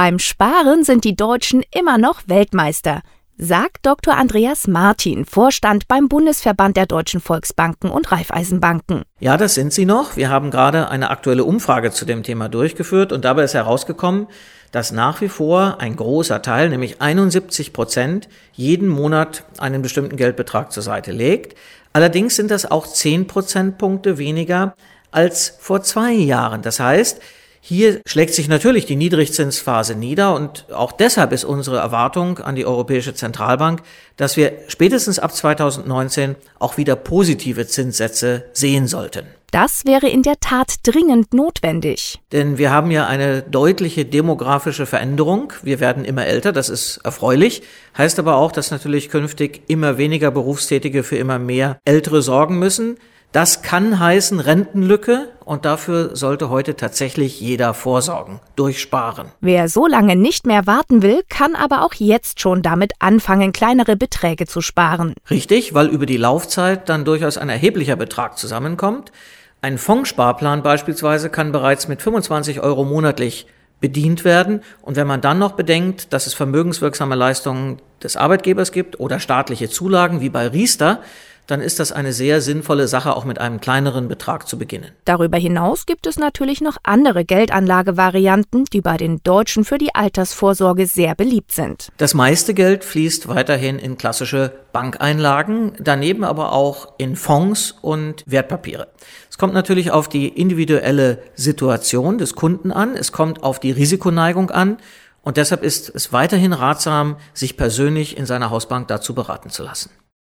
Beim Sparen sind die Deutschen immer noch Weltmeister, sagt Dr. Andreas Martin, Vorstand beim Bundesverband der deutschen Volksbanken und Raiffeisenbanken. Ja, das sind sie noch. Wir haben gerade eine aktuelle Umfrage zu dem Thema durchgeführt und dabei ist herausgekommen, dass nach wie vor ein großer Teil, nämlich 71 Prozent, jeden Monat einen bestimmten Geldbetrag zur Seite legt. Allerdings sind das auch 10 Prozentpunkte weniger als vor zwei Jahren. Das heißt, hier schlägt sich natürlich die Niedrigzinsphase nieder und auch deshalb ist unsere Erwartung an die Europäische Zentralbank, dass wir spätestens ab 2019 auch wieder positive Zinssätze sehen sollten. Das wäre in der Tat dringend notwendig. Denn wir haben ja eine deutliche demografische Veränderung. Wir werden immer älter, das ist erfreulich. Heißt aber auch, dass natürlich künftig immer weniger Berufstätige für immer mehr Ältere sorgen müssen. Das kann heißen Rentenlücke und dafür sollte heute tatsächlich jeder vorsorgen, durchsparen. Wer so lange nicht mehr warten will, kann aber auch jetzt schon damit anfangen, kleinere Beträge zu sparen. Richtig, weil über die Laufzeit dann durchaus ein erheblicher Betrag zusammenkommt. Ein Fondssparplan beispielsweise kann bereits mit 25 Euro monatlich bedient werden. Und wenn man dann noch bedenkt, dass es vermögenswirksame Leistungen des Arbeitgebers gibt oder staatliche Zulagen wie bei Riester, dann ist das eine sehr sinnvolle Sache, auch mit einem kleineren Betrag zu beginnen. Darüber hinaus gibt es natürlich noch andere Geldanlagevarianten, die bei den Deutschen für die Altersvorsorge sehr beliebt sind. Das meiste Geld fließt weiterhin in klassische Bankeinlagen, daneben aber auch in Fonds und Wertpapiere. Es kommt natürlich auf die individuelle Situation des Kunden an, es kommt auf die Risikoneigung an und deshalb ist es weiterhin ratsam, sich persönlich in seiner Hausbank dazu beraten zu lassen.